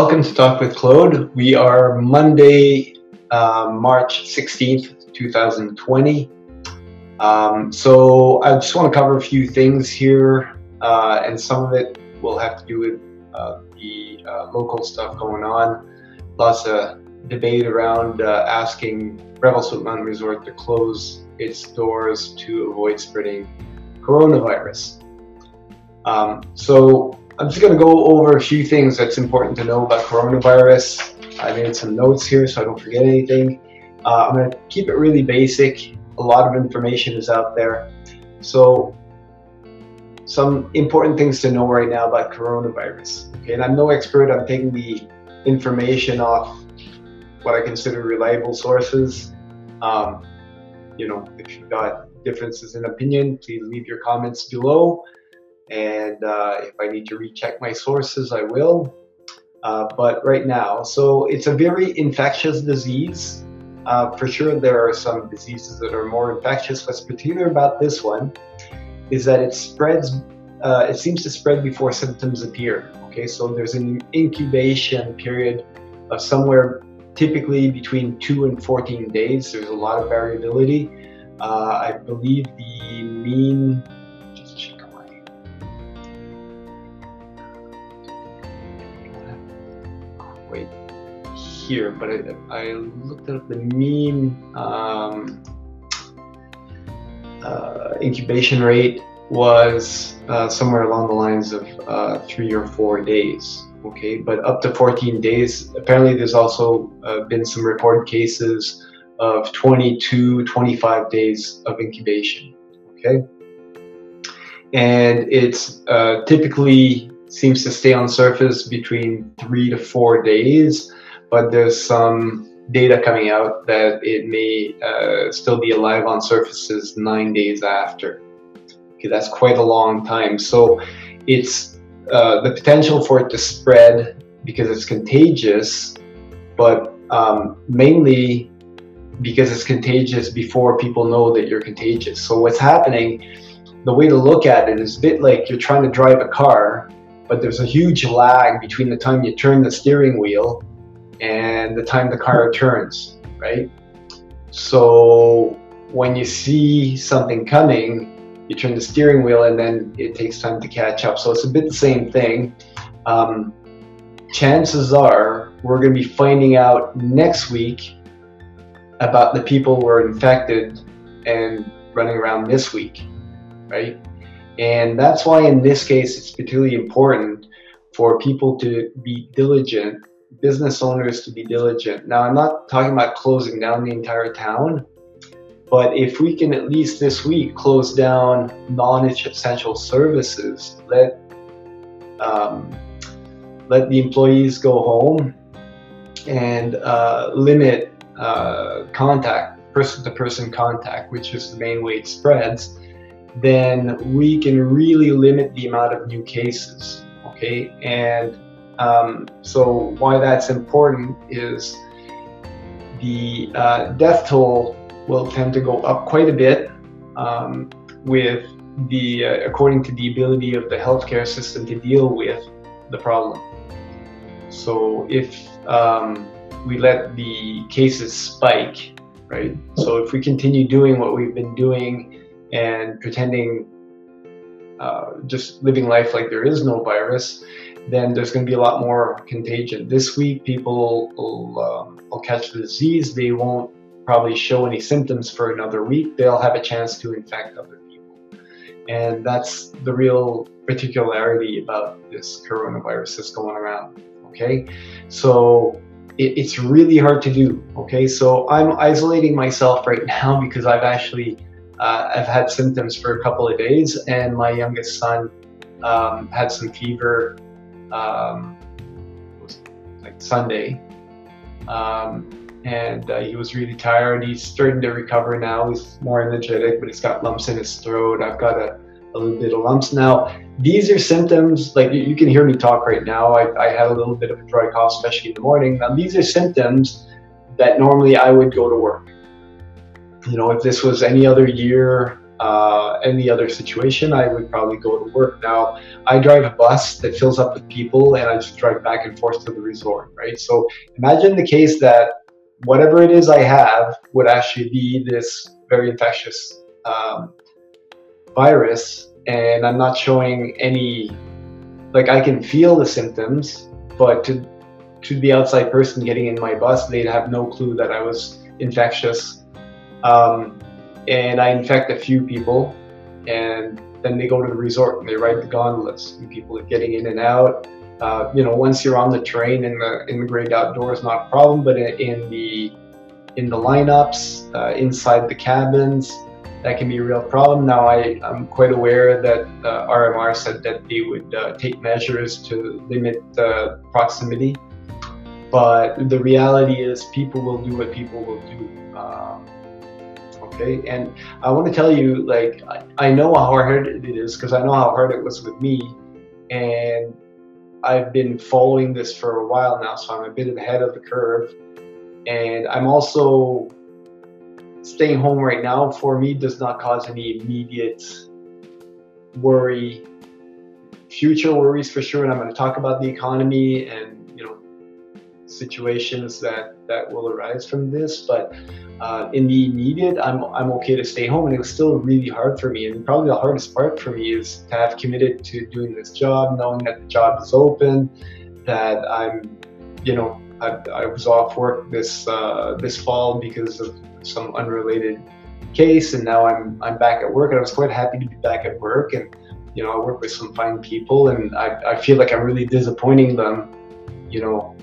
Welcome to Talk with Claude. We are Monday, uh, March 16th, 2020. Um, so I just want to cover a few things here, uh, and some of it will have to do with uh, the uh, local stuff going on. Lots of debate around uh, asking Revelstoke Mountain Resort to close its doors to avoid spreading coronavirus. Um, so I'm just going to go over a few things that's important to know about coronavirus. I made some notes here so I don't forget anything. Uh, I'm going to keep it really basic. A lot of information is out there. So, some important things to know right now about coronavirus. Okay, and I'm no expert. I'm taking the information off what I consider reliable sources. Um, you know, if you've got differences in opinion, please leave your comments below. And uh, if I need to recheck my sources, I will. Uh, but right now, so it's a very infectious disease. Uh, for sure, there are some diseases that are more infectious. What's particular about this one is that it spreads. Uh, it seems to spread before symptoms appear. Okay, so there's an incubation period of somewhere typically between two and 14 days. There's a lot of variability. Uh, I believe the mean here, but I, I looked up the mean um, uh, incubation rate was uh, somewhere along the lines of uh, three or four days. Okay, but up to 14 days. Apparently, there's also uh, been some reported cases of 22, 25 days of incubation. Okay, and it's uh, typically seems to stay on surface between three to four days but there's some data coming out that it may uh, still be alive on surfaces nine days after. Okay, that's quite a long time. So it's uh, the potential for it to spread because it's contagious, but um, mainly because it's contagious before people know that you're contagious. So what's happening, the way to look at it is a bit like you're trying to drive a car, but there's a huge lag between the time you turn the steering wheel and the time the car turns, right? So when you see something coming, you turn the steering wheel and then it takes time to catch up. So it's a bit the same thing. Um, chances are we're going to be finding out next week about the people who are infected and running around this week, right? And that's why in this case it's particularly important for people to be diligent business owners to be diligent. Now, I'm not talking about closing down the entire town, but if we can at least this week close down non-essential services, let um, let the employees go home and uh, limit uh, contact, person-to-person contact, which is the main way it spreads, then we can really limit the amount of new cases. Okay, and um, so why that's important is the uh, death toll will tend to go up quite a bit um, with the uh, according to the ability of the healthcare system to deal with the problem. So if um, we let the cases spike, right? So if we continue doing what we've been doing and pretending uh, just living life like there is no virus, then there's going to be a lot more contagion. This week, people will, um, will catch the disease. They won't probably show any symptoms for another week. They'll have a chance to infect other people. And that's the real particularity about this coronavirus that's going around. Okay. So it, it's really hard to do. Okay. So I'm isolating myself right now because I've actually uh, I've had symptoms for a couple of days, and my youngest son um, had some fever um, like Sunday. Um, and uh, he was really tired. He's starting to recover now. He's more energetic, but he's got lumps in his throat. I've got a, a little bit of lumps now. These are symptoms, like you, you can hear me talk right now. I, I, had a little bit of a dry cough, especially in the morning. Now, these are symptoms that normally I would go to work. You know, if this was any other year, uh, any other situation, I would probably go to work. Now, I drive a bus that fills up with people and I just drive back and forth to the resort, right? So imagine the case that whatever it is I have would actually be this very infectious um, virus, and I'm not showing any, like, I can feel the symptoms, but to, to the outside person getting in my bus, they'd have no clue that I was infectious. Um, and I infect a few people, and then they go to the resort and they ride the gondolas, and people are getting in and out. Uh, you know, once you're on the train in the in the great outdoors, not a problem, but in, the in the lineups, uh, inside the cabins, that can be a real problem. Now, I, I'm quite aware that uh, RMR said that they would uh, take measures to limit the proximity, but the reality is people will do what people will do. Um, okay and i want to tell you like i, know how hard it is because i know how hard it was with me. And i've been following this for a while now so i'm a bit ahead of the curve. And i'm also staying home right now. For me does not cause any immediate worry future worries for sure. And i'm going to talk about the economy and situations that that will arise from this but uh, in the immediate, I'm, I'm okay to stay home. And it was still really hard for me. And probably the hardest part for me is to have committed to doing this job, knowing that the job is open, that I'm, you know, I, I was off work this uh, this fall because of some unrelated case, and now I'm I'm back at work, and I was quite happy to be back at work, and you know I work with some fine people, and I, I feel like I'm really disappointing them, you know,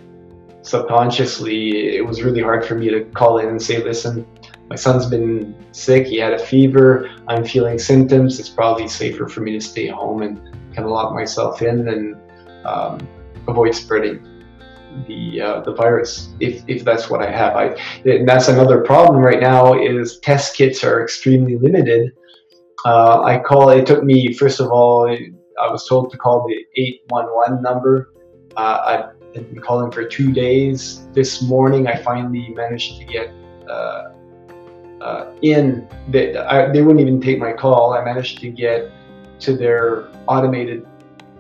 subconsciously, it was really hard for me to call in and say, listen, my son's been sick, he had a fever, I'm feeling symptoms, it's probably safer for me to stay home and kind of lock myself in and um, avoid spreading the uh, the virus if, if that's what I have. I and that's another problem right now is test kits are extremely limited. Uh, I call it took me first of all I was told to call the 811 number. Uh, I had been calling for two days. This morning, I finally managed to get uh, uh, in. They, I, they wouldn't even take my call. I managed to get to their automated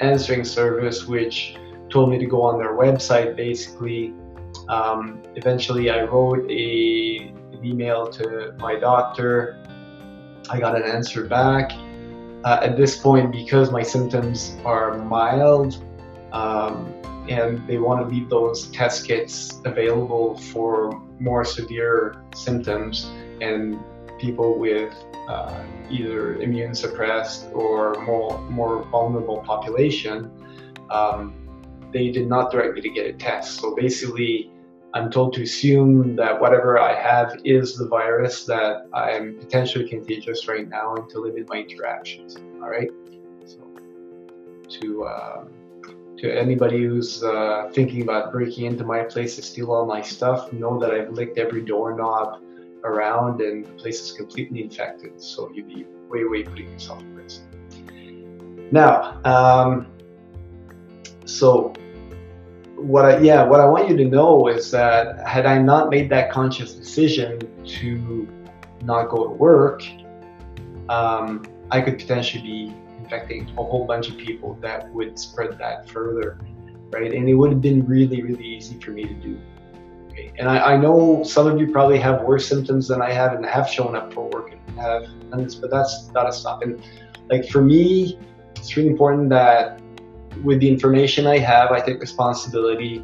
answering service, which told me to go on their website. Basically, um, eventually, I wrote a an email to my doctor. I got an answer back. Uh, at this point, because my symptoms are mild, um, and they want to leave those test kits available for more severe symptoms and people with uh, either immune suppressed or more more vulnerable population. Um, they did not direct me to get a test. So basically, I'm told to assume that whatever I have is the virus that I'm potentially contagious right now and to limit my interactions. All right. So to um, to anybody who's uh, thinking about breaking into my place to steal all my stuff, know that I've licked every doorknob around and the place is completely infected. So you'd be way, way putting yourself at risk. Now, um, so what I yeah, what I want you to know is that had I not made that conscious decision to not go to work, um, I could potentially be infecting a whole bunch of people that would spread that further, right? And it would have been really, really easy for me to do. Okay. And I, I know some of you probably have worse symptoms than I have and have shown up for work and have done this, but that's gotta stop. And like for me, it's really important that with the information I have, I take responsibility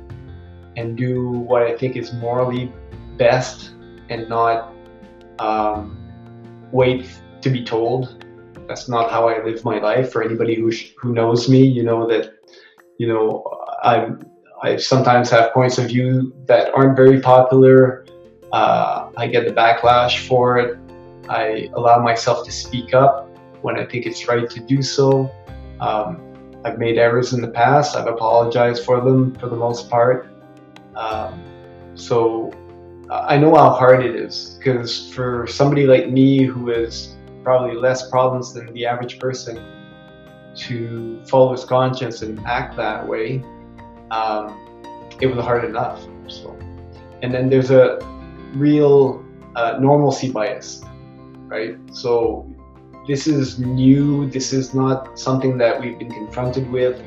and do what I think is morally best and not um, wait to be told that's not how I live my life. For anybody who who knows me, you know that you know I I sometimes have points of view that aren't very popular. Uh, I get the backlash for it. I allow myself to speak up when I think it's right to do so. Um, I've made errors in the past. I've apologized for them for the most part. Um, so I know how hard it is because for somebody like me who is probably less problems than the average person to follow his conscience and act that way, um, it was hard enough. So, and then there's a real uh, normalcy bias, right? So this is new. This is not something that we've been confronted with.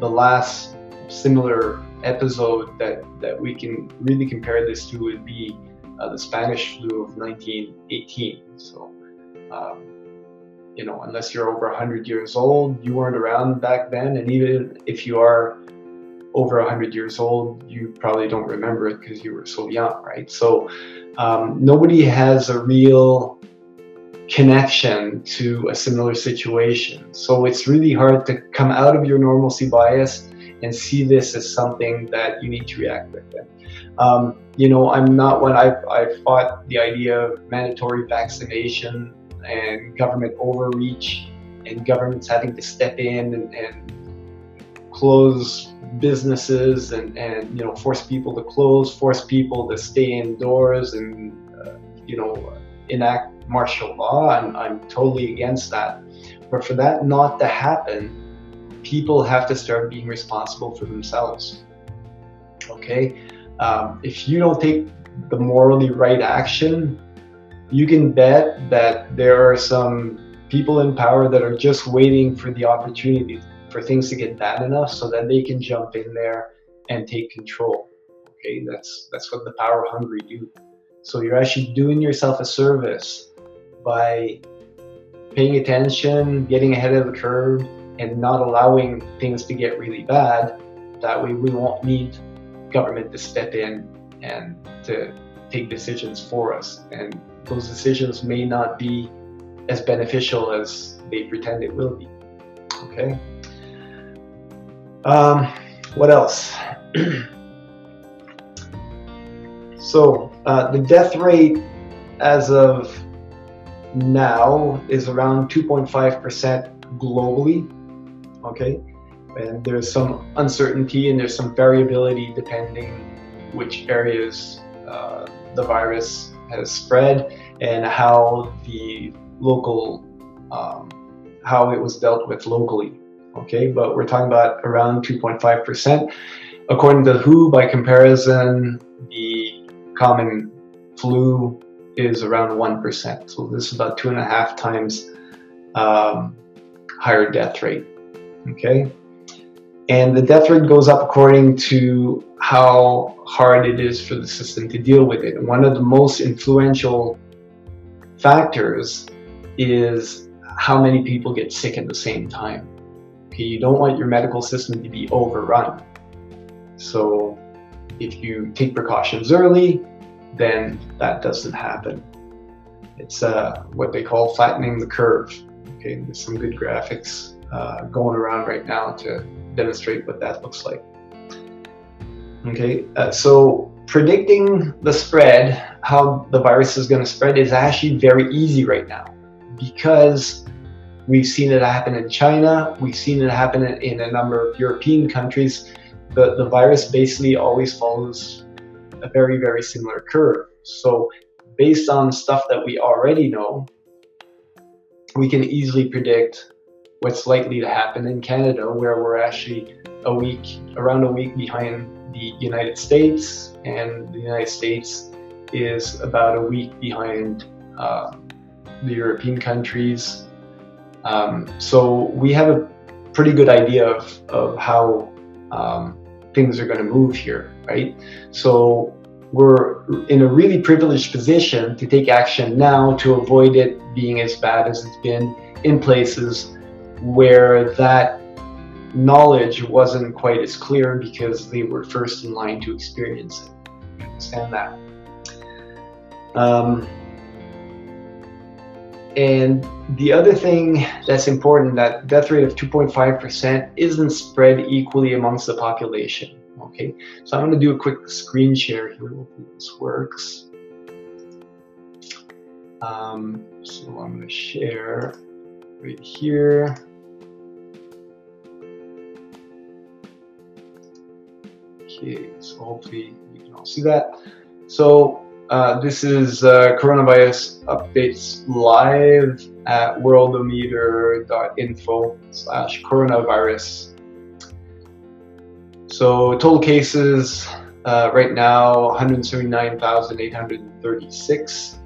The last similar episode that, that we can really compare this to would be uh, the Spanish flu of 1918. So, um, you know, unless you're over 100 years old, you weren't around back then. And even if you are over 100 years old, you probably don't remember it because you were so young, right? So, um, nobody has a real connection to a similar situation. So, it's really hard to come out of your normalcy bias and see this as something that you need to react with. Um, you know, I'm not one, I've, I've fought the idea of mandatory vaccination and government overreach and governments having to step in and, and close businesses and, and, you know, force people to close, force people to stay indoors and, uh, you know, enact martial law. I'm, I'm totally against that. But for that not to happen, people have to start being responsible for themselves. Okay? Um, if you don't take the morally right action, you can bet that there are some people in power that are just waiting for the opportunity for things to get bad enough so that they can jump in there and take control. Okay, that's that's what the power hungry do. So you're actually doing yourself a service by paying attention, getting ahead of the curve, and not allowing things to get really bad. That way, we won't need government to step in and to take decisions for us. And those decisions may not be as beneficial as they pretend it will be. Okay. Um, what else? so uh, the death rate as of now is around 2.5% globally okay? And there's some uncertainty and there's some variability depending which areas uh, the virus has spread and how the local, um, how it was dealt with locally, okay? But we're talking about around 2.5%. According to WHO, by comparison, the common flu is around 1%. So this is about two and a half times um, higher death rate okay? And the death rate goes up according to how hard it is for the system to deal with it. One of the most influential factors is how many people get sick at the same time. Okay, you don't want your medical system to be overrun. So if you take precautions early, then that doesn't happen. It's uh, what they call flattening the curve. Okay, there's some good graphics uh, going around right now to demonstrate what that looks like. Okay, uh, so predicting the spread, how the virus is going to spread, is actually very easy right now because we've seen it happen in China, we've seen it happen in a number of European countries. The, the virus basically always follows a very, very similar curve. So, based on stuff that we already know, we can easily predict what's likely to happen in Canada, where we're actually a week, around a week behind the United States, and the United States is about a week behind uh, the European countries. Um, so we have a pretty good idea of, of how um, things are going to move here, right? So we're in a really privileged position to take action now to avoid it being as bad as it's been in places where that knowledge wasn't quite as clear because they were first in line to experience it. understand that. Um, and the other thing that's important that death rate of 2.5% isn't spread equally amongst the population. Okay, so I'm going to do a quick screen share here. Hopefully this works. Um, so I'm going to share right here. Okay, so hopefully you can all see that. So uh, this is uh, coronavirus updates live at worldometer.info slash coronavirus. So total cases uh, right now 179,836,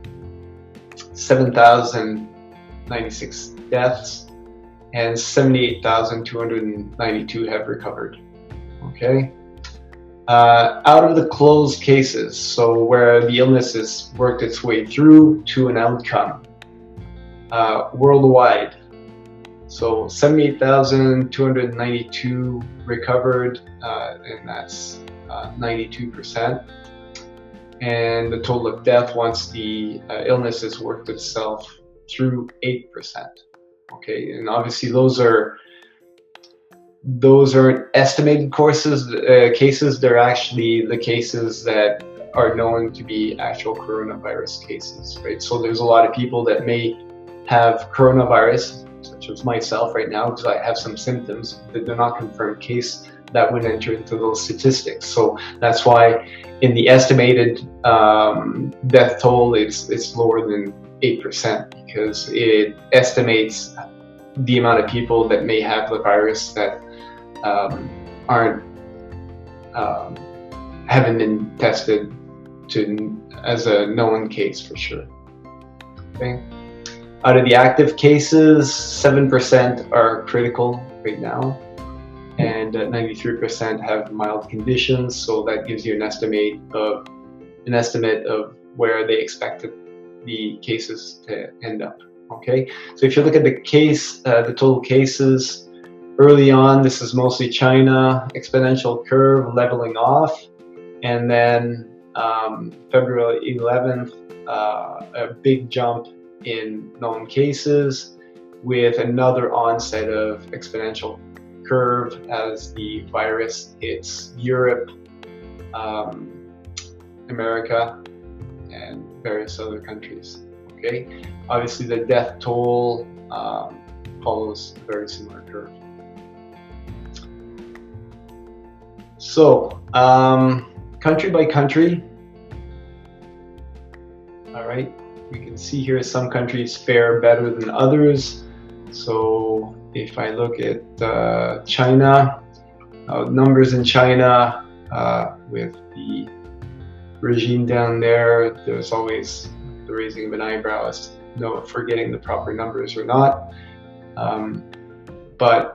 7,096 deaths, and 78,292 have recovered. Okay. Uh, out of the closed cases, so where the illness has worked its way through to an outcome, uh, worldwide, so 78,292 recovered, uh, and that's 92%. Uh, and the total of death once the uh, illness has worked itself through 8%. Okay, and obviously those are those are estimated courses uh, cases. They're actually the cases that are known to be actual coronavirus cases, right? So there's a lot of people that may have coronavirus such as myself right now, because I have some symptoms that they're not confirmed case that would enter into those statistics. So that's why in the estimated um, death toll, it's, it's lower than 8% because it estimates the amount of people that may have the virus that um, aren't um, haven't been tested to as a known case for sure. Okay. Out of the active cases, 7% are critical right now, and 93% have mild conditions. So that gives you an estimate of an estimate of where they expected the cases to end up. Okay, so if you look at the case, uh, the total cases early on, this is mostly China, exponential curve leveling off, and then um, February 11th, uh, a big jump in known cases with another onset of exponential curve as the virus hits Europe, um, America, and various other countries. Okay, obviously the death toll um, follows a very similar curve. So, um, country by country, all right, we can see here some countries fare better than others. So if I look at uh, China, uh, numbers in China uh, with the regime down there, there's always the raising of an eyebrow as to know if we're getting the proper numbers or not. Um, but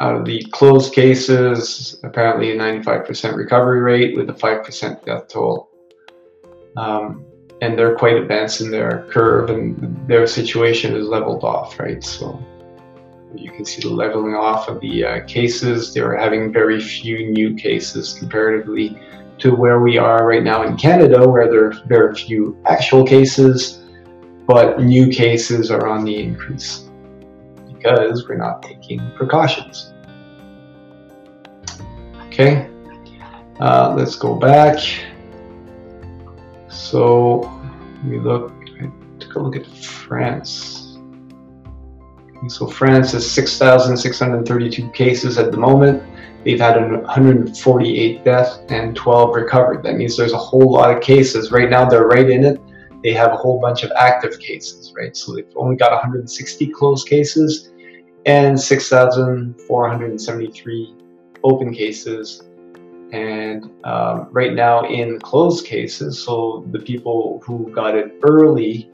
out of the closed cases, apparently a 95% recovery rate with a 5% death toll. Um, and they're quite advanced in their curve and their situation is leveled off, right? So you can see the leveling off of the uh, cases. They're having very few new cases comparatively to where we are right now in Canada, where there are very few actual cases, but new cases are on the increase because we're not taking precautions. Okay, uh, let's go back. So we look, I took a look at France. So France has 6,632 cases at the moment. They've had 148 deaths and 12 recovered. That means there's a whole lot of cases. Right now, they're right in it. They have a whole bunch of active cases, right? So they've only got 160 closed cases and 6,473 open cases and um, right now, in closed cases, so the people who got it early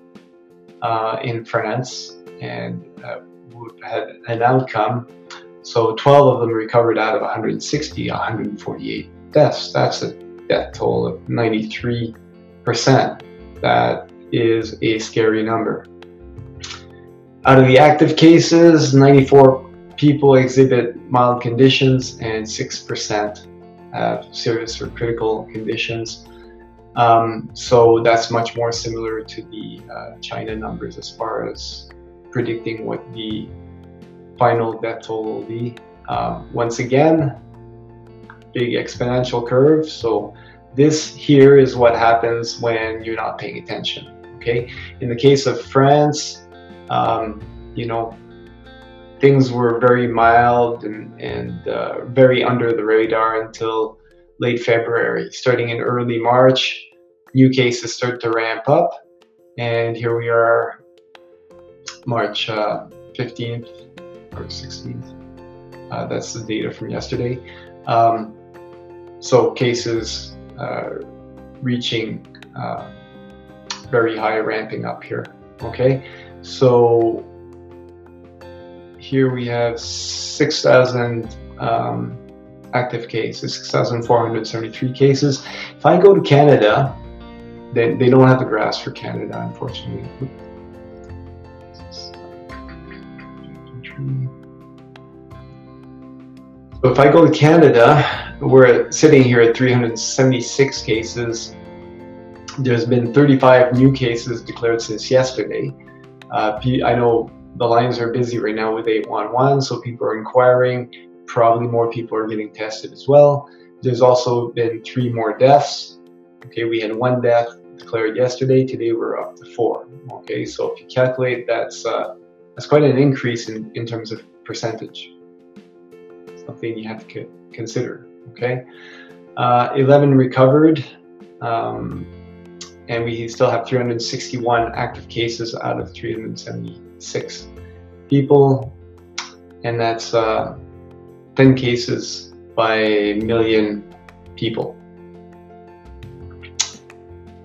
uh, in France and uh, had an outcome, so 12 of them recovered out of 160, 148 deaths. That's a death toll of 93%. That is a scary number. Out of the active cases, 94 people exhibit mild conditions and 6% have serious or critical conditions. Um, so that's much more similar to the uh, China numbers as far as predicting what the final death toll will be. Um, once again, big exponential curve. So this here is what happens when you're not paying attention. Okay. In the case of France, um, you know, things were very mild and, and uh, very under the radar until late February. Starting in early March, new cases start to ramp up, and here we are, March uh, 15th or 16th. Uh, that's the data from yesterday. Um, so cases uh, reaching uh, very high, ramping up here. Okay, So here we have 6,000 um, active cases, 6,473 cases. If I go to Canada, they, they don't have the graphs for Canada, unfortunately. So if I go to Canada, we're sitting here at 376 cases. There's been 35 new cases declared since yesterday. Uh, I know the lines are busy right now with 811, so people are inquiring. Probably more people are getting tested as well. There's also been three more deaths. Okay, we had one death declared yesterday. Today we're up to four. Okay, so if you calculate, that's uh, that's quite an increase in, in terms of percentage. Something you have to consider. Okay, uh, 11 recovered. Um, and we still have 361 active cases out of 376 people, and that's uh, 10 cases by a million people.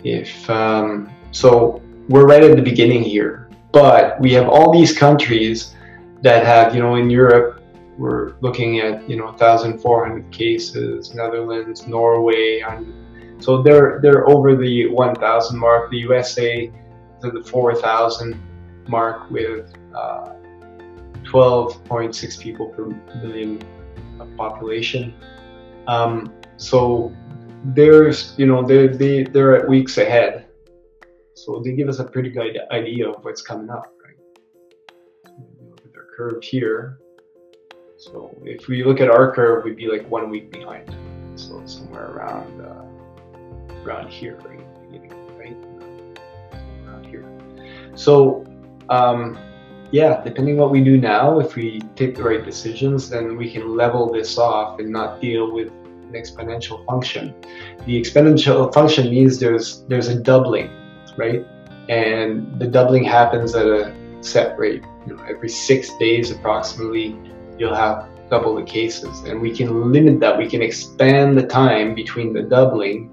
If um, so, we're right at the beginning here, but we have all these countries that have, you know, in Europe, we're looking at, you know, 1,400 cases, Netherlands, Norway, so they're they're over the 1,000 mark. The USA to the 4,000 mark with uh, 12.6 people per million population. Um, so there's you know they they they're at weeks ahead. So they give us a pretty good idea of what's coming up, right? Look at their curve here. So if we look at our curve, we'd be like one week behind. So somewhere around. Uh, around here, right? right? Around here. So, um, yeah, depending what we do now, if we take the right decisions, then we can level this off and not deal with an exponential function. The exponential function means there's there's a doubling, right? And the doubling happens at a set rate. You know, every six days approximately, you'll have double the cases, and we can limit that. We can expand the time between the doubling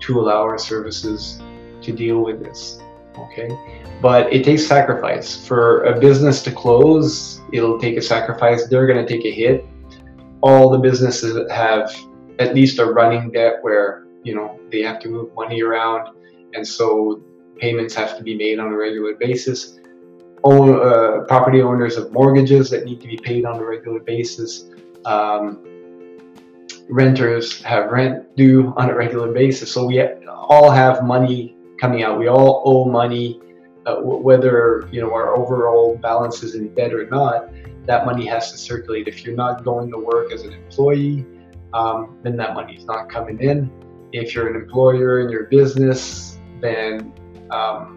to allow our services to deal with this. Okay, but it takes sacrifice for a business to close. It'll take a sacrifice. They're going to take a hit. All the businesses have at least a running debt where you know they have to move money around, and so payments have to be made on a regular basis. Own, uh, property owners of mortgages that need to be paid on a regular basis. Um, renters have rent due on a regular basis. So we all have money coming out. We all owe money, uh, whether you know our overall balance is in debt or not. That money has to circulate. If you're not going to work as an employee, um, then that money is not coming in. If you're an employer in your business, then um,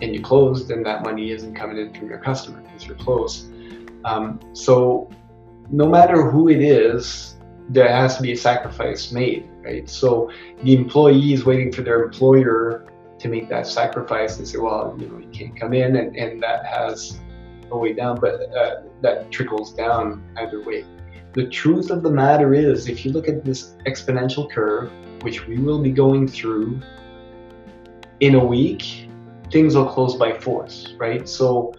and you close, then that money isn't coming in from your customer because you're closed. Um, so no matter who it is, there has to be a sacrifice made, right? So the employee is waiting for their employer to make that sacrifice and say, well, you know, you can't come in, and, and that has a way down, but uh, that trickles down either way. The truth of the matter is, if you look at this exponential curve, which we will be going through in a week, things will close by force, right? So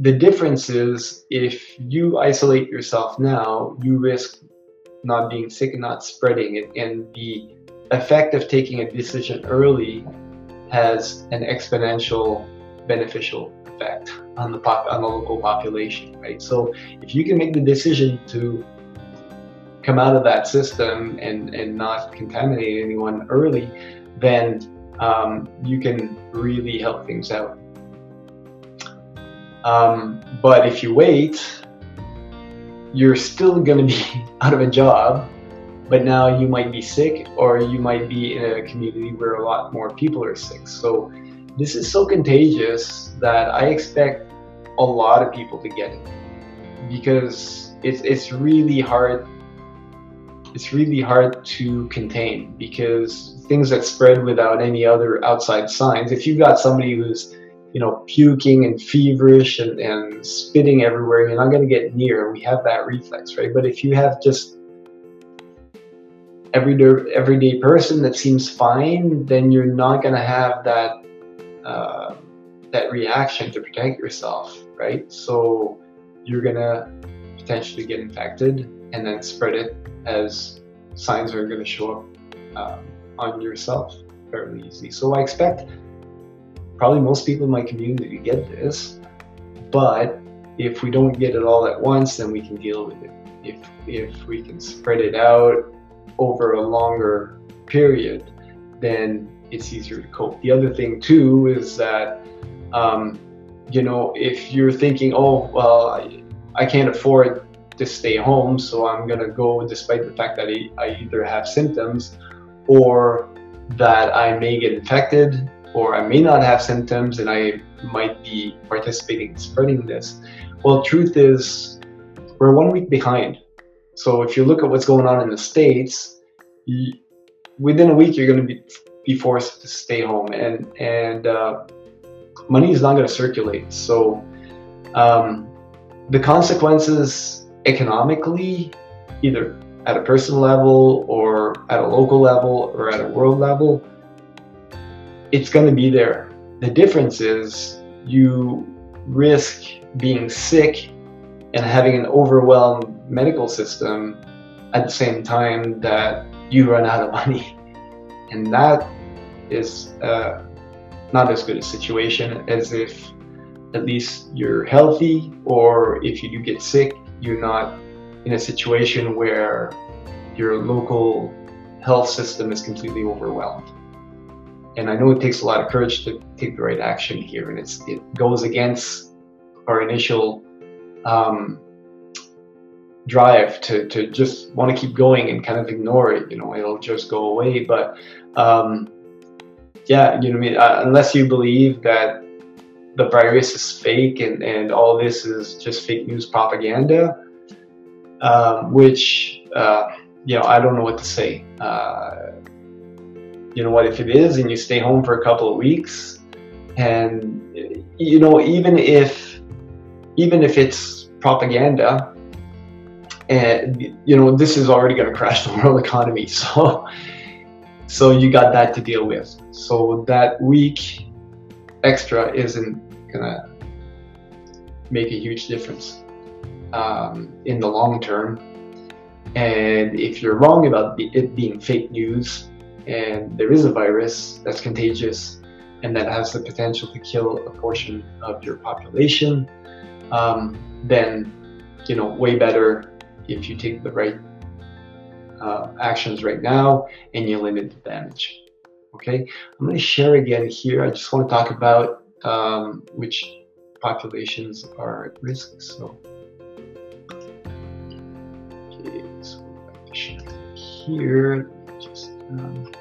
the difference is if you isolate yourself now, you risk not being sick and not spreading it. And the effect of taking a decision early has an exponential beneficial effect on the pop, on the local population, right? So if you can make the decision to come out of that system and, and not contaminate anyone early, then um, you can really help things out. Um, but if you wait, you're still going to be out of a job, but now you might be sick or you might be in a community where a lot more people are sick. So this is so contagious that I expect a lot of people to get it because it's, it's really hard it's really hard to contain because things that spread without any other outside signs if you've got somebody who's you know, puking and feverish and, and spitting everywhere, you're not going to get near. We have that reflex, right? But if you have just everyday everyday person that seems fine, then you're not to have that uh, that reaction to protect yourself, right? So you're gonna potentially get infected and then spread it as signs are gonna show up um, on yourself fairly easily. So I expect probably most people in my community get this, but if we don't get it all at once, then we can deal with it. If if we can spread it out over a longer period, then it's easier to cope. The other thing too is that, um, you know, if you're thinking, oh well, I, I can't afford to stay home, so I'm gonna go despite the fact that I, I either have symptoms or that I may get infected or I may not have symptoms and I might be participating in spreading this. Well, truth is, we're one week behind. So if you look at what's going on in the States, you, within a week you're going to be, be forced to stay home and, and uh, money is not going to circulate. So um, the consequences economically, either at a personal level or at a local level or at a world level, it's going to be there. The difference is you risk being sick and having an overwhelmed medical system at the same time that you run out of money. And that is uh, not as good a situation as if at least you're healthy, or if you do get sick, you're not in a situation where your local health system is completely overwhelmed. And I know it takes a lot of courage to take the right action here, and it's it goes against our initial um, drive to to just want to keep going and kind of ignore it. You know, it'll just go away. But um, yeah, you know, I mean, uh, unless you believe that the virus is fake and and all this is just fake news propaganda, um, which uh, you know, I don't know what to say. Uh, you know what, if it is and you stay home for a couple of weeks, and you know, even if even if it's propaganda, and you know, this is already going to crash the world economy. So, so you got that to deal with. So that week extra isn't gonna make a huge difference um, in the long term. And if you're wrong about it being fake news, and there is a virus that's contagious and that has the potential to kill a portion of your population, um, then you know way better if you take the right uh, actions right now and you limit the damage. Okay, I'm going to share again here. I just want to talk about um, which populations are at risk. So, okay, so here, just um,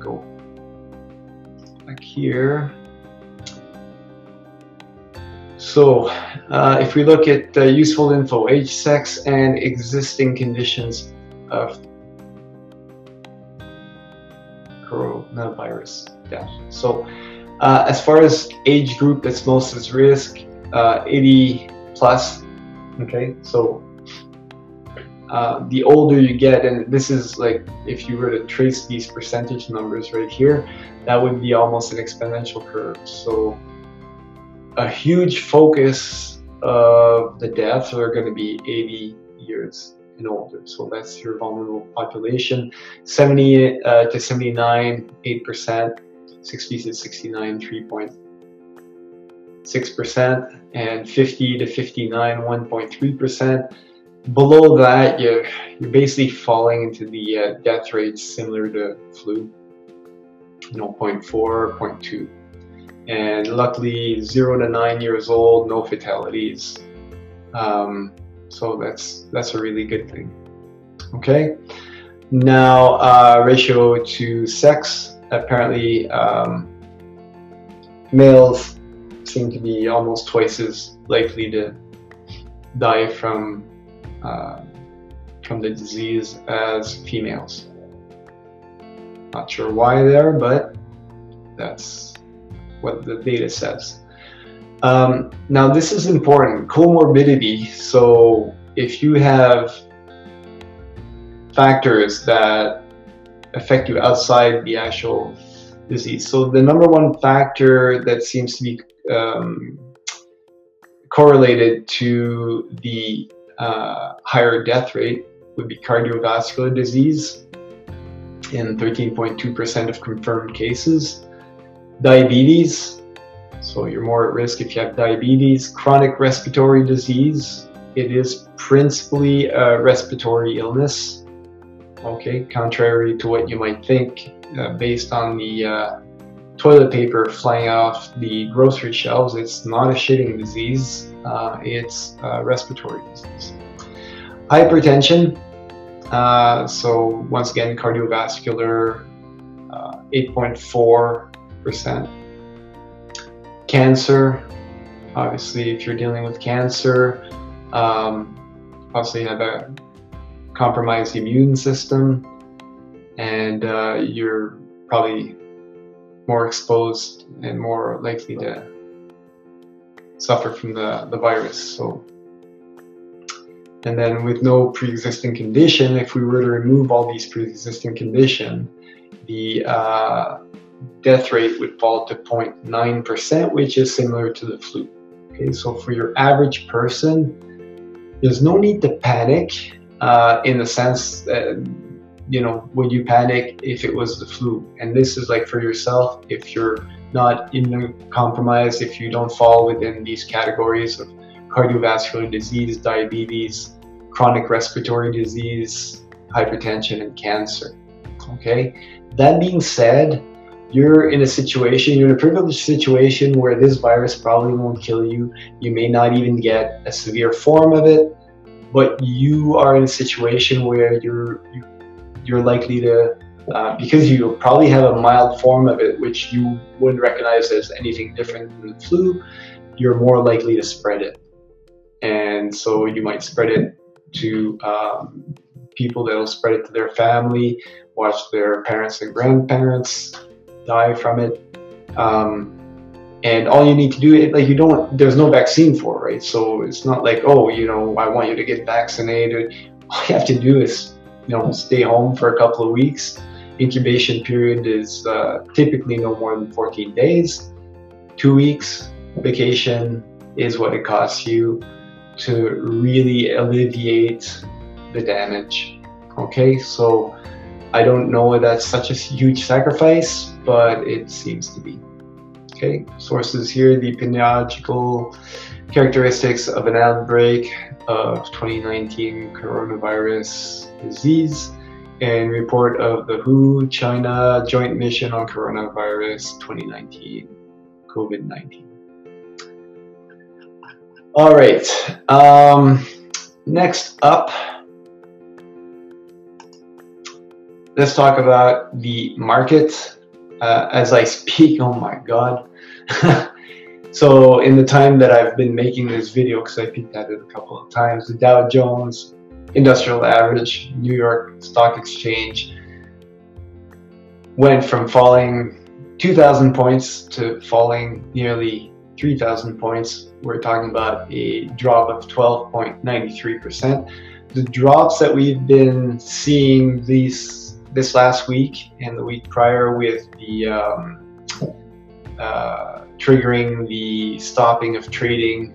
go back here. So, uh, if we look at uh, useful info, age, sex, and existing conditions of coronavirus death. So, uh, as far as age group that's most at risk, uh, 80 plus. Okay, so uh, the older you get, and this is like if you were to trace these percentage numbers right here, that would be almost an exponential curve. So a huge focus of the deaths are going to be 80 years and older. So that's your vulnerable population. 70 uh, to 79, 8%, 60 to 69, 3.6%, and 50 to 59, 1.3% below that, you're, you're basically falling into the uh, death rates similar to flu, you know, 0.4, 0.2. And luckily, zero to nine years old, no fatalities. Um, so that's that's a really good thing. Okay. Now, uh, ratio to sex. Apparently, um, males seem to be almost twice as likely to die from uh, from the disease as females. Not sure why there, but that's what the data says. Um, now, this is important comorbidity. So, if you have factors that affect you outside the actual disease, so the number one factor that seems to be um, correlated to the uh, higher death rate would be cardiovascular disease in 13.2% of confirmed cases, diabetes, so you're more at risk if you have diabetes, chronic respiratory disease, it is principally a respiratory illness, okay, contrary to what you might think uh, based on the uh, toilet paper flying off the grocery shelves. It's not a shitting disease, uh, it's respiratory disease. Hypertension, uh, so once again, cardiovascular, 8.4%. Uh, Cancer, obviously, if you're dealing with cancer, um, you have a compromised immune system, and uh, you're probably more exposed and more likely to suffer from the, the virus. So, and then with no pre-existing condition, if we were to remove all these pre-existing condition, the uh, death rate would fall to 0.9%, which is similar to the flu. Okay, so for your average person, there's no need to panic uh, in the sense that you know, would you panic if it was the flu? And this is like for yourself, if you're not immunocompromised, if you don't fall within these categories of cardiovascular disease, diabetes, chronic respiratory disease, hypertension, and cancer. Okay. That being said, you're in a situation, you're in a privileged situation where this virus probably won't kill you. You may not even get a severe form of it, but you are in a situation where you're you you're likely to, uh, because you probably have a mild form of it, which you wouldn't recognize as anything different than the flu, you're more likely to spread it. And so you might spread it to um, people that will spread it to their family, watch their parents and grandparents die from it. Um, and all you need to do it like you don't there's no vaccine for it right so it's not like oh you know i want you to get vaccinated all you have to do is you know stay home for a couple of weeks. Incubation period is uh, typically no more than 14 days. Two weeks vacation is what it costs you to really alleviate the damage. Okay, so I don't know if that's such a huge sacrifice, but it seems to be. Okay, sources here the epidemiological characteristics of an outbreak of 2019 coronavirus disease and report of the WHO China Joint Mission on Coronavirus 2019 COVID 19. All right, um, next up, let's talk about the market. Uh, as I speak, oh my god. so, in the time that I've been making this video, because I peeked at it a couple of times, the Dow Jones industrial average, New York Stock Exchange, went from falling 2,000 points to falling nearly 3,000 points. We're talking about a drop of 12.93%. The drops that we've been seeing these this last week and the week prior with the um, uh, triggering the stopping of trading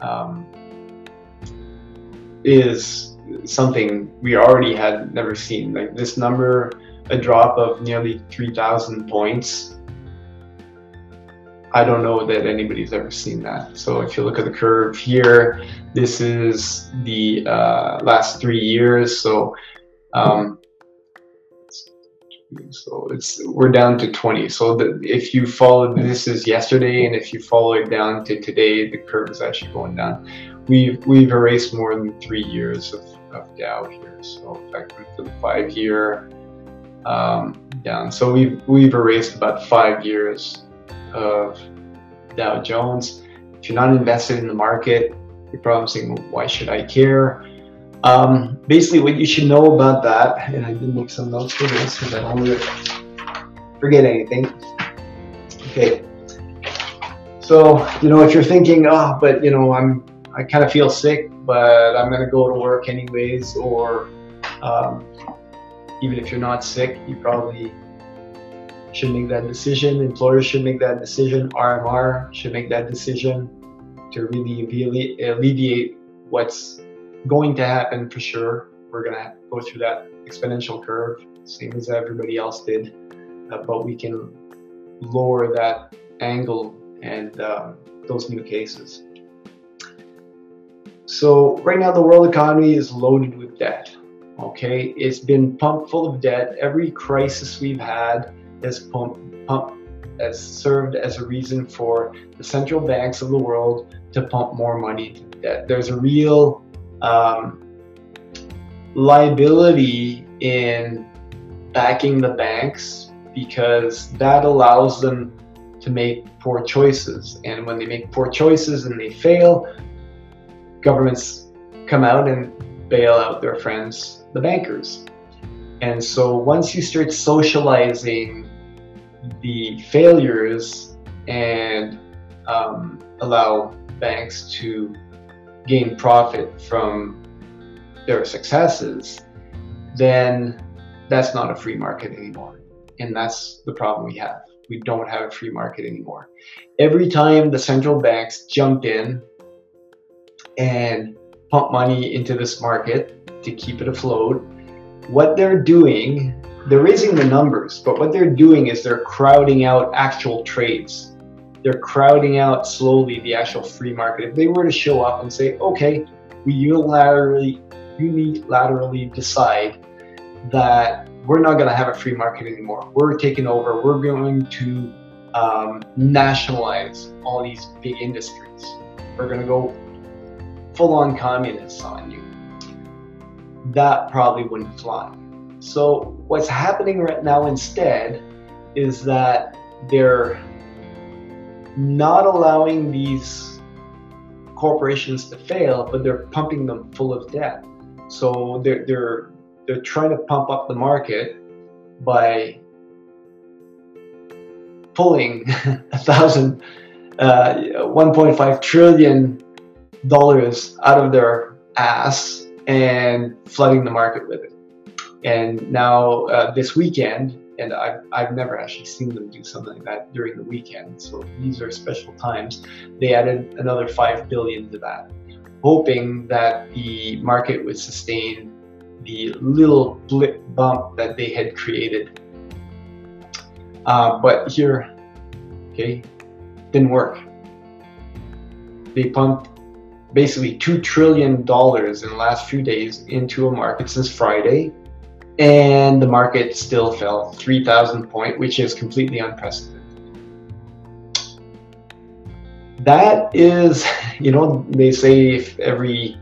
um, is something we already had never seen. Like this number, a drop of nearly 3,000 points. I don't know that anybody's ever seen that. So if you look at the curve here, this is the uh, last three years. So um, so it's we're down to 20 so the, if you follow this is yesterday and if you follow it down to today the curve is actually going down we've we've erased more than three years of of Dow here. So if I for the five year um, down, so we've we've erased about five years of Dow Jones. If you're not invested in the market, you're probably saying, why should I care? Um, basically, what you should know about that, and I did make some notes for this because I don't want to forget anything. Okay. So, you know, if you're thinking, oh, but you know, I'm I kind of feel sick, but I'm going to go to work anyways. Or um, even if you're not sick, you probably should make that decision. Employers should make that decision. RMR should make that decision to really alleviate what's going to happen for sure. We're going to go through that exponential curve, same as everybody else did, uh, but we can lower that angle and um, those new cases. So right now the world economy is loaded with debt. Okay, it's been pumped full of debt. Every crisis we've had has pumped, pumped has served as a reason for the central banks of the world to pump more money into debt. There's a real um, liability in backing the banks because that allows them to make poor choices. And when they make poor choices and they fail, governments come out and bail out their friends, the bankers. And so once you start socializing the failures and um, allow banks to gain profit from their successes, then that's not a free market anymore. And that's the problem we have. We don't have a free market anymore. Every time the central banks jump in and pump money into this market to keep it afloat, what they're doing, they're raising the numbers, but what they're doing is they're crowding out actual trades. They're crowding out slowly the actual free market. If they were to show up and say, okay, we unilaterally unilaterally decide that we're not going to have a free market anymore. We're taking over. We're going to um, nationalize all these big industries. We're going to go full on communists on you. That probably wouldn't fly. So, what's happening right now instead is that they're not allowing these corporations to fail, but they're pumping them full of debt. So they're they're they're trying to pump up the market by pulling a thousand, uh, 1.5 trillion dollars out of their ass and flooding the market with it. And now uh, this weekend, and I've, I've never actually seen them do something like that during the weekend. So these are special times. They added another five billion to that hoping that the market would sustain the little blip bump that they had created. Uh, but here, okay, didn't work. They pumped basically $2 trillion in the last few days into a market since Friday, and the market still fell 3,000 point, which is completely unprecedented. That is you know, they say if every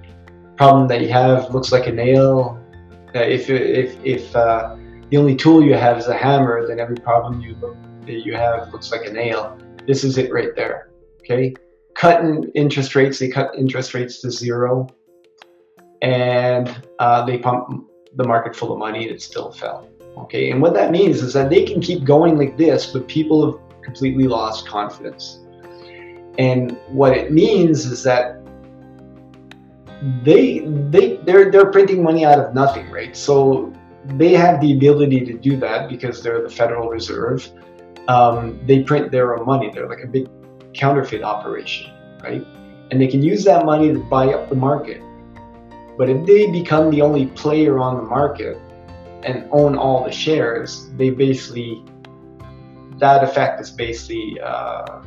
problem that you have looks like a nail, uh, if if if uh, the only tool you have is a hammer, then every problem you look, you have looks like a nail. This is it right there. Okay, cutting interest rates. They cut interest rates to zero, and uh, they pump the market full of money, and it still fell. Okay, and what that means is that they can keep going like this, but people have completely lost confidence. And what it means is that they they they're they're printing money out of nothing, right? So they have the ability to do that because they're the Federal Reserve. Um, they print their own money. They're like a big counterfeit operation, right? And they can use that money to buy up the market. But if they become the only player on the market and own all the shares, they basically that effect is basically uh,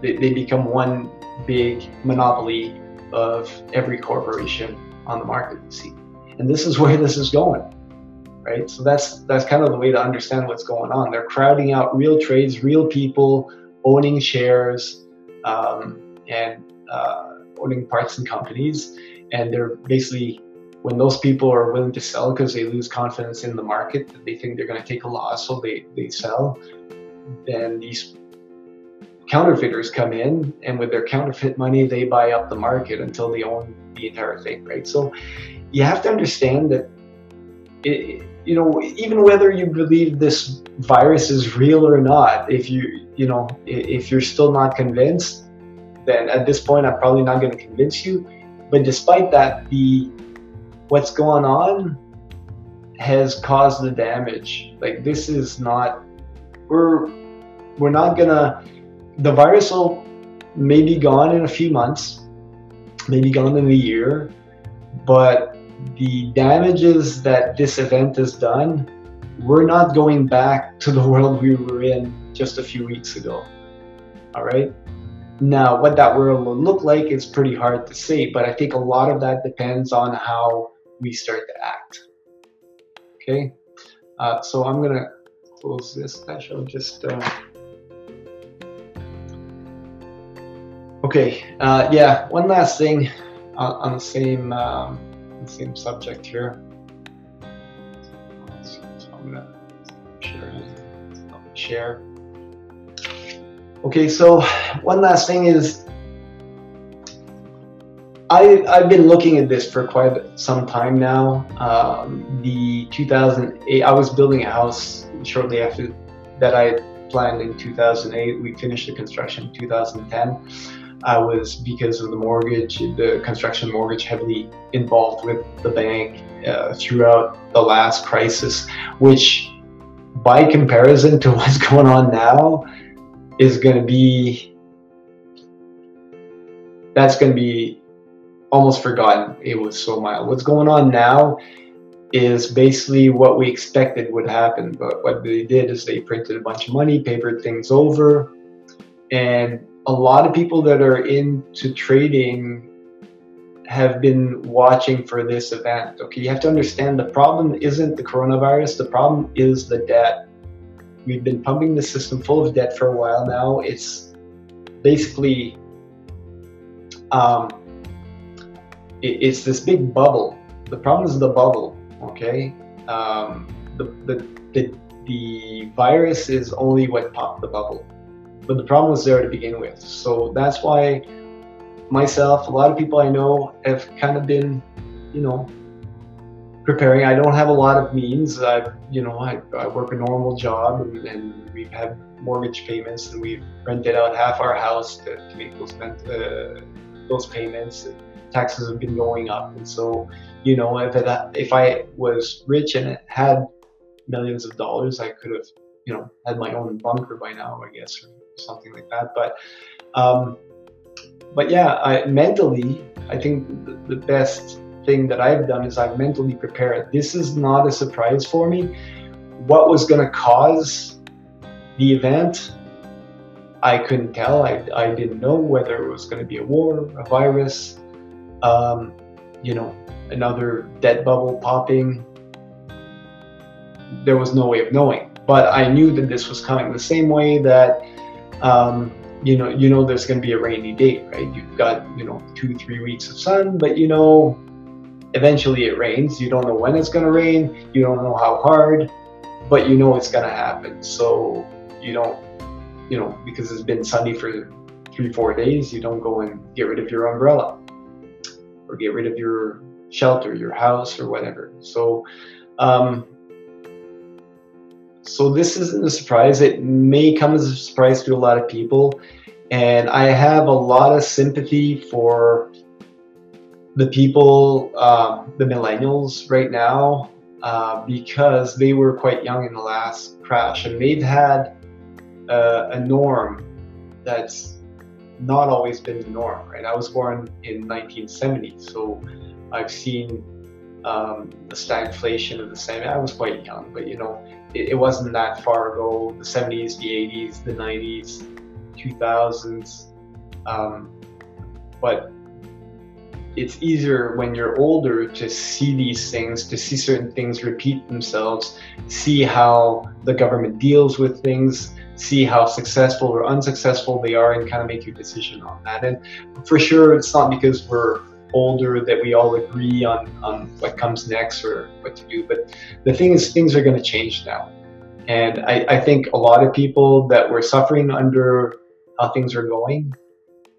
they, they become one big monopoly of every corporation on the market you see. And this is where this is going. Right? So that's that's kind of the way to understand what's going on. They're crowding out real trades, real people owning shares um, and uh, owning parts in companies, and they're basically when those people are willing to sell because they lose confidence in the market, they think they're going to take a loss, so they, they sell. Then these counterfeiters come in and with their counterfeit money they buy up the market until they own the entire thing right so you have to understand that it, you know even whether you believe this virus is real or not if you you know if you're still not convinced then at this point i'm probably not going to convince you but despite that the what's going on has caused the damage like this is not we're we're not gonna. The virus will maybe gone in a few months, maybe gone in a year, but the damages that this event has done, we're not going back to the world we were in just a few weeks ago. All right. Now, what that world will look like is pretty hard to say, but I think a lot of that depends on how we start to act. Okay. Uh, so I'm gonna close this. Shall just. Uh, Okay, uh, yeah, one last thing on, on the same um, the same subject here. So I'm gonna share share. Okay, so one last thing is I, I've been looking at this for quite some time now. Um, the 2008, I was building a house shortly after that I planned in 2008. We finished the construction in 2010. I was, because of the mortgage, the construction mortgage, heavily involved with the bank uh, throughout the last crisis, which, by comparison to what's going on now, is going to be that's going to be almost forgotten. It was so mild. What's going on now is basically what we expected would happen, but what they did is they printed a bunch of money, papered things over, and a lot of people that are into trading have been watching for this event. Okay, you have to understand the problem isn't the coronavirus, the problem is the debt. We've been pumping the system full of debt for a while now. It's basically um, it, it's this big bubble. The problem is the bubble. Okay, um, the, the the the virus is only what popped the bubble but the problem was there to begin with. So that's why myself, a lot of people I know have kind of been, you know, preparing. I don't have a lot of means. I, you know, I, I work a normal job and, and, we've had mortgage payments and we've rented out half our house to, to make those, uh, those payments. Taxes have been going up. And so, you know, if, it, if I was rich and had millions of dollars, I could have, you know, had my own bunker by now, I guess, or something like that. But um, but yeah, I, mentally, I think the, the best thing that I've done is I've mentally prepared. This is not a surprise for me. What was going to cause the event, I couldn't tell. I, I didn't know whether it was going to be a war, a virus, um, you know, another debt bubble popping. There was no way of knowing. But I knew that this was coming the same way that um, you know, you know there's going to be a rainy day, right? You've got you know two, three weeks of sun, but you know eventually it rains. You don't know when it's going to rain. You don't know how hard, but you know it's going to happen. So you don't, you know, because it's been sunny for three, four days, you don't go and get rid of your umbrella or get rid of your shelter, your house, or whatever. So um, so this isn't a surprise. It may come as a surprise to a lot of people. And I have a lot of sympathy for the people, um, the millennials right now, uh, because they were quite young in the last crash and they've had uh, a norm that's not always been the norm, right? I was born in 1970, so I've seen um, the stagflation of the same. I was quite young, but you know, it, it, wasn't that far ago. The 70s, the 80s, the 90s, 2000s. Um, but it's easier when you're older to see these things, to see certain things repeat themselves, see how the government deals with things, see how successful or unsuccessful they are, and kind of make your decision on that. And for sure, it's not because we're older that we all agree on, on what comes next or what to do. But the thing is, things are going to change now. And I, I think a lot of people that were suffering under how things are going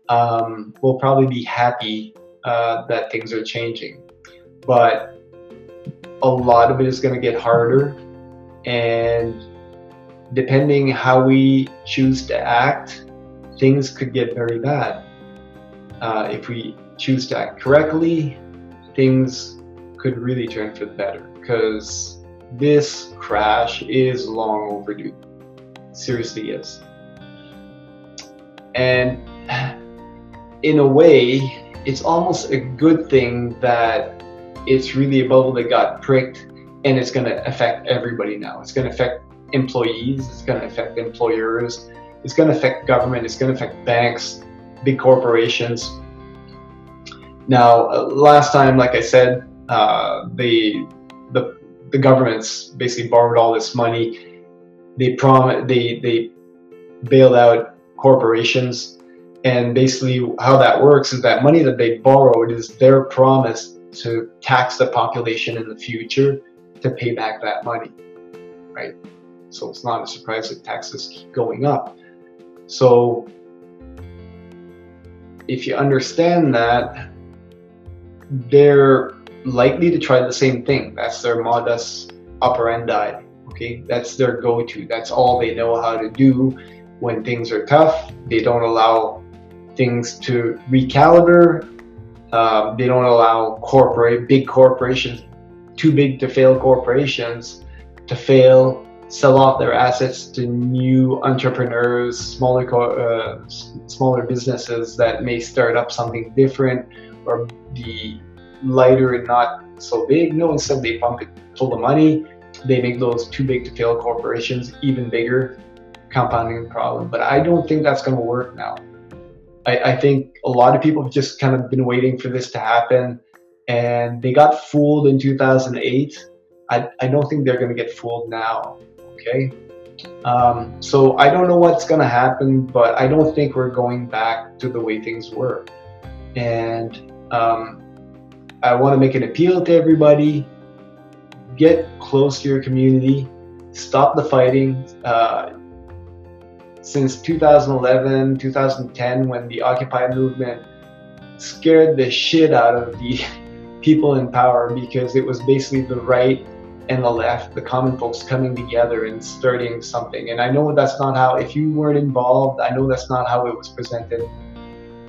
um, will probably be happy uh, that things are changing. But a lot of it is going to get harder. And depending how we choose to act, things could get very bad. Uh, if we choose to act correctly, things could really turn for the better because this crash is long overdue. seriously is. And in a way, it's almost a good thing that it's really a bubble that got pricked and it's going to affect everybody now. It's going to affect employees, it's going to affect employers, it's going to affect government, it's going to affect banks, big corporations. Now, uh, last time, like I said, uh, the, the the governments basically borrowed all this money. They prom they they bailed out corporations, and basically how that works is that money that they borrowed is their promise to tax the population in the future to pay back that money, right? So it's not a surprise that taxes keep going up. So if you understand that, they're likely to try the same thing. That's their modus operandi. Okay, that's their go-to. That's all they know how to do when things are tough. They don't allow things to recalibrate. Um, they don't allow corporate, big corporations, too big to fail corporations, to fail, sell off their assets to new entrepreneurs, smaller, uh, smaller businesses that may start up something different or be lighter and not so big. No, instead they pump it full of money. They make those too big to fail corporations even bigger, compounding the problem. But I don't think that's going to work now. I, I think a lot of people have just kind of been waiting for this to happen and they got fooled in 2008. I, I don't think they're going to get fooled now. Okay. Um, so I don't know what's going to happen, but I don't think we're going back to the way things were. And um, I want to make an appeal to everybody. Get close to your community. Stop the fighting. Uh, since 2011, 2010, when the Occupy movement scared the shit out of the people in power because it was basically the right and the left, the common folks coming together and starting something. And I know that's not how, if you weren't involved, I know that's not how it was presented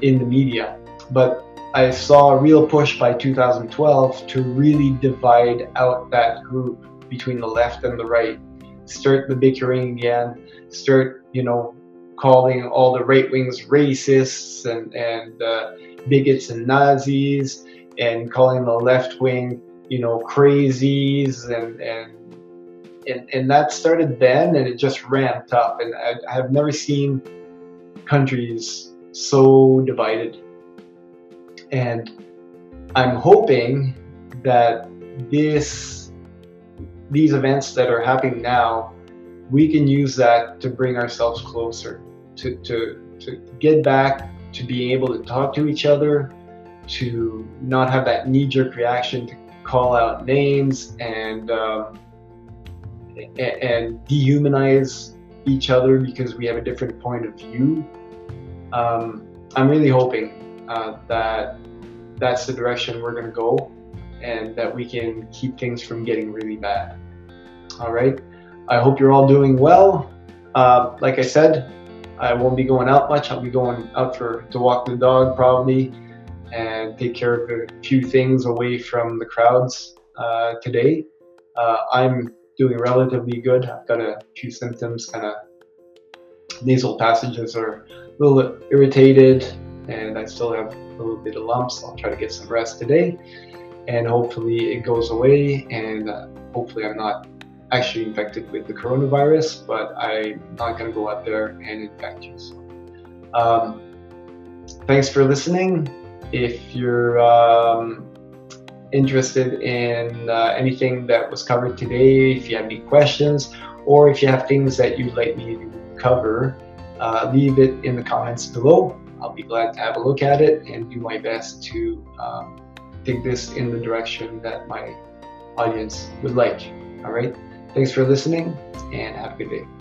in the media. But I saw a real push by 2012 to really divide out that group between the left and the right, start the bickering again, start, you know, calling all the right wings racists and, and uh, bigots and Nazis, and calling the left wing, you know, crazies, and, and and, and that started then, and it just ramped up. And I, I have never seen countries so divided. And I'm hoping that this these events that are happening now we can use that to bring ourselves closer, to, to, to get back to being able to talk to each other, to not have that knee jerk reaction to call out names and, um, and dehumanize each other because we have a different point of view. Um, I'm really hoping uh, that that's the direction we're going to go and that we can keep things from getting really bad. All right. I hope you're all doing well. Uh, like I said, I won't be going out much. I'll be going out for to walk the dog probably and take care of a few things away from the crowds uh, today. Uh, I'm doing relatively good. I've got a few symptoms, kind of nasal passages are a little irritated, and I still have a little bit of lumps. I'll try to get some rest today, and hopefully it goes away, and uh, hopefully I'm not actually infected with the coronavirus, but I'm not going to go out there and infect you. So, um, thanks for listening. If you're um, interested in uh, anything that was covered today, if you have any questions, or if you have things that you'd like me to cover, uh, leave it in the comments below. I'll be glad to have a look at it and do my best to um, take this in the direction that my audience would like. All right. Thanks for listening and have a good day.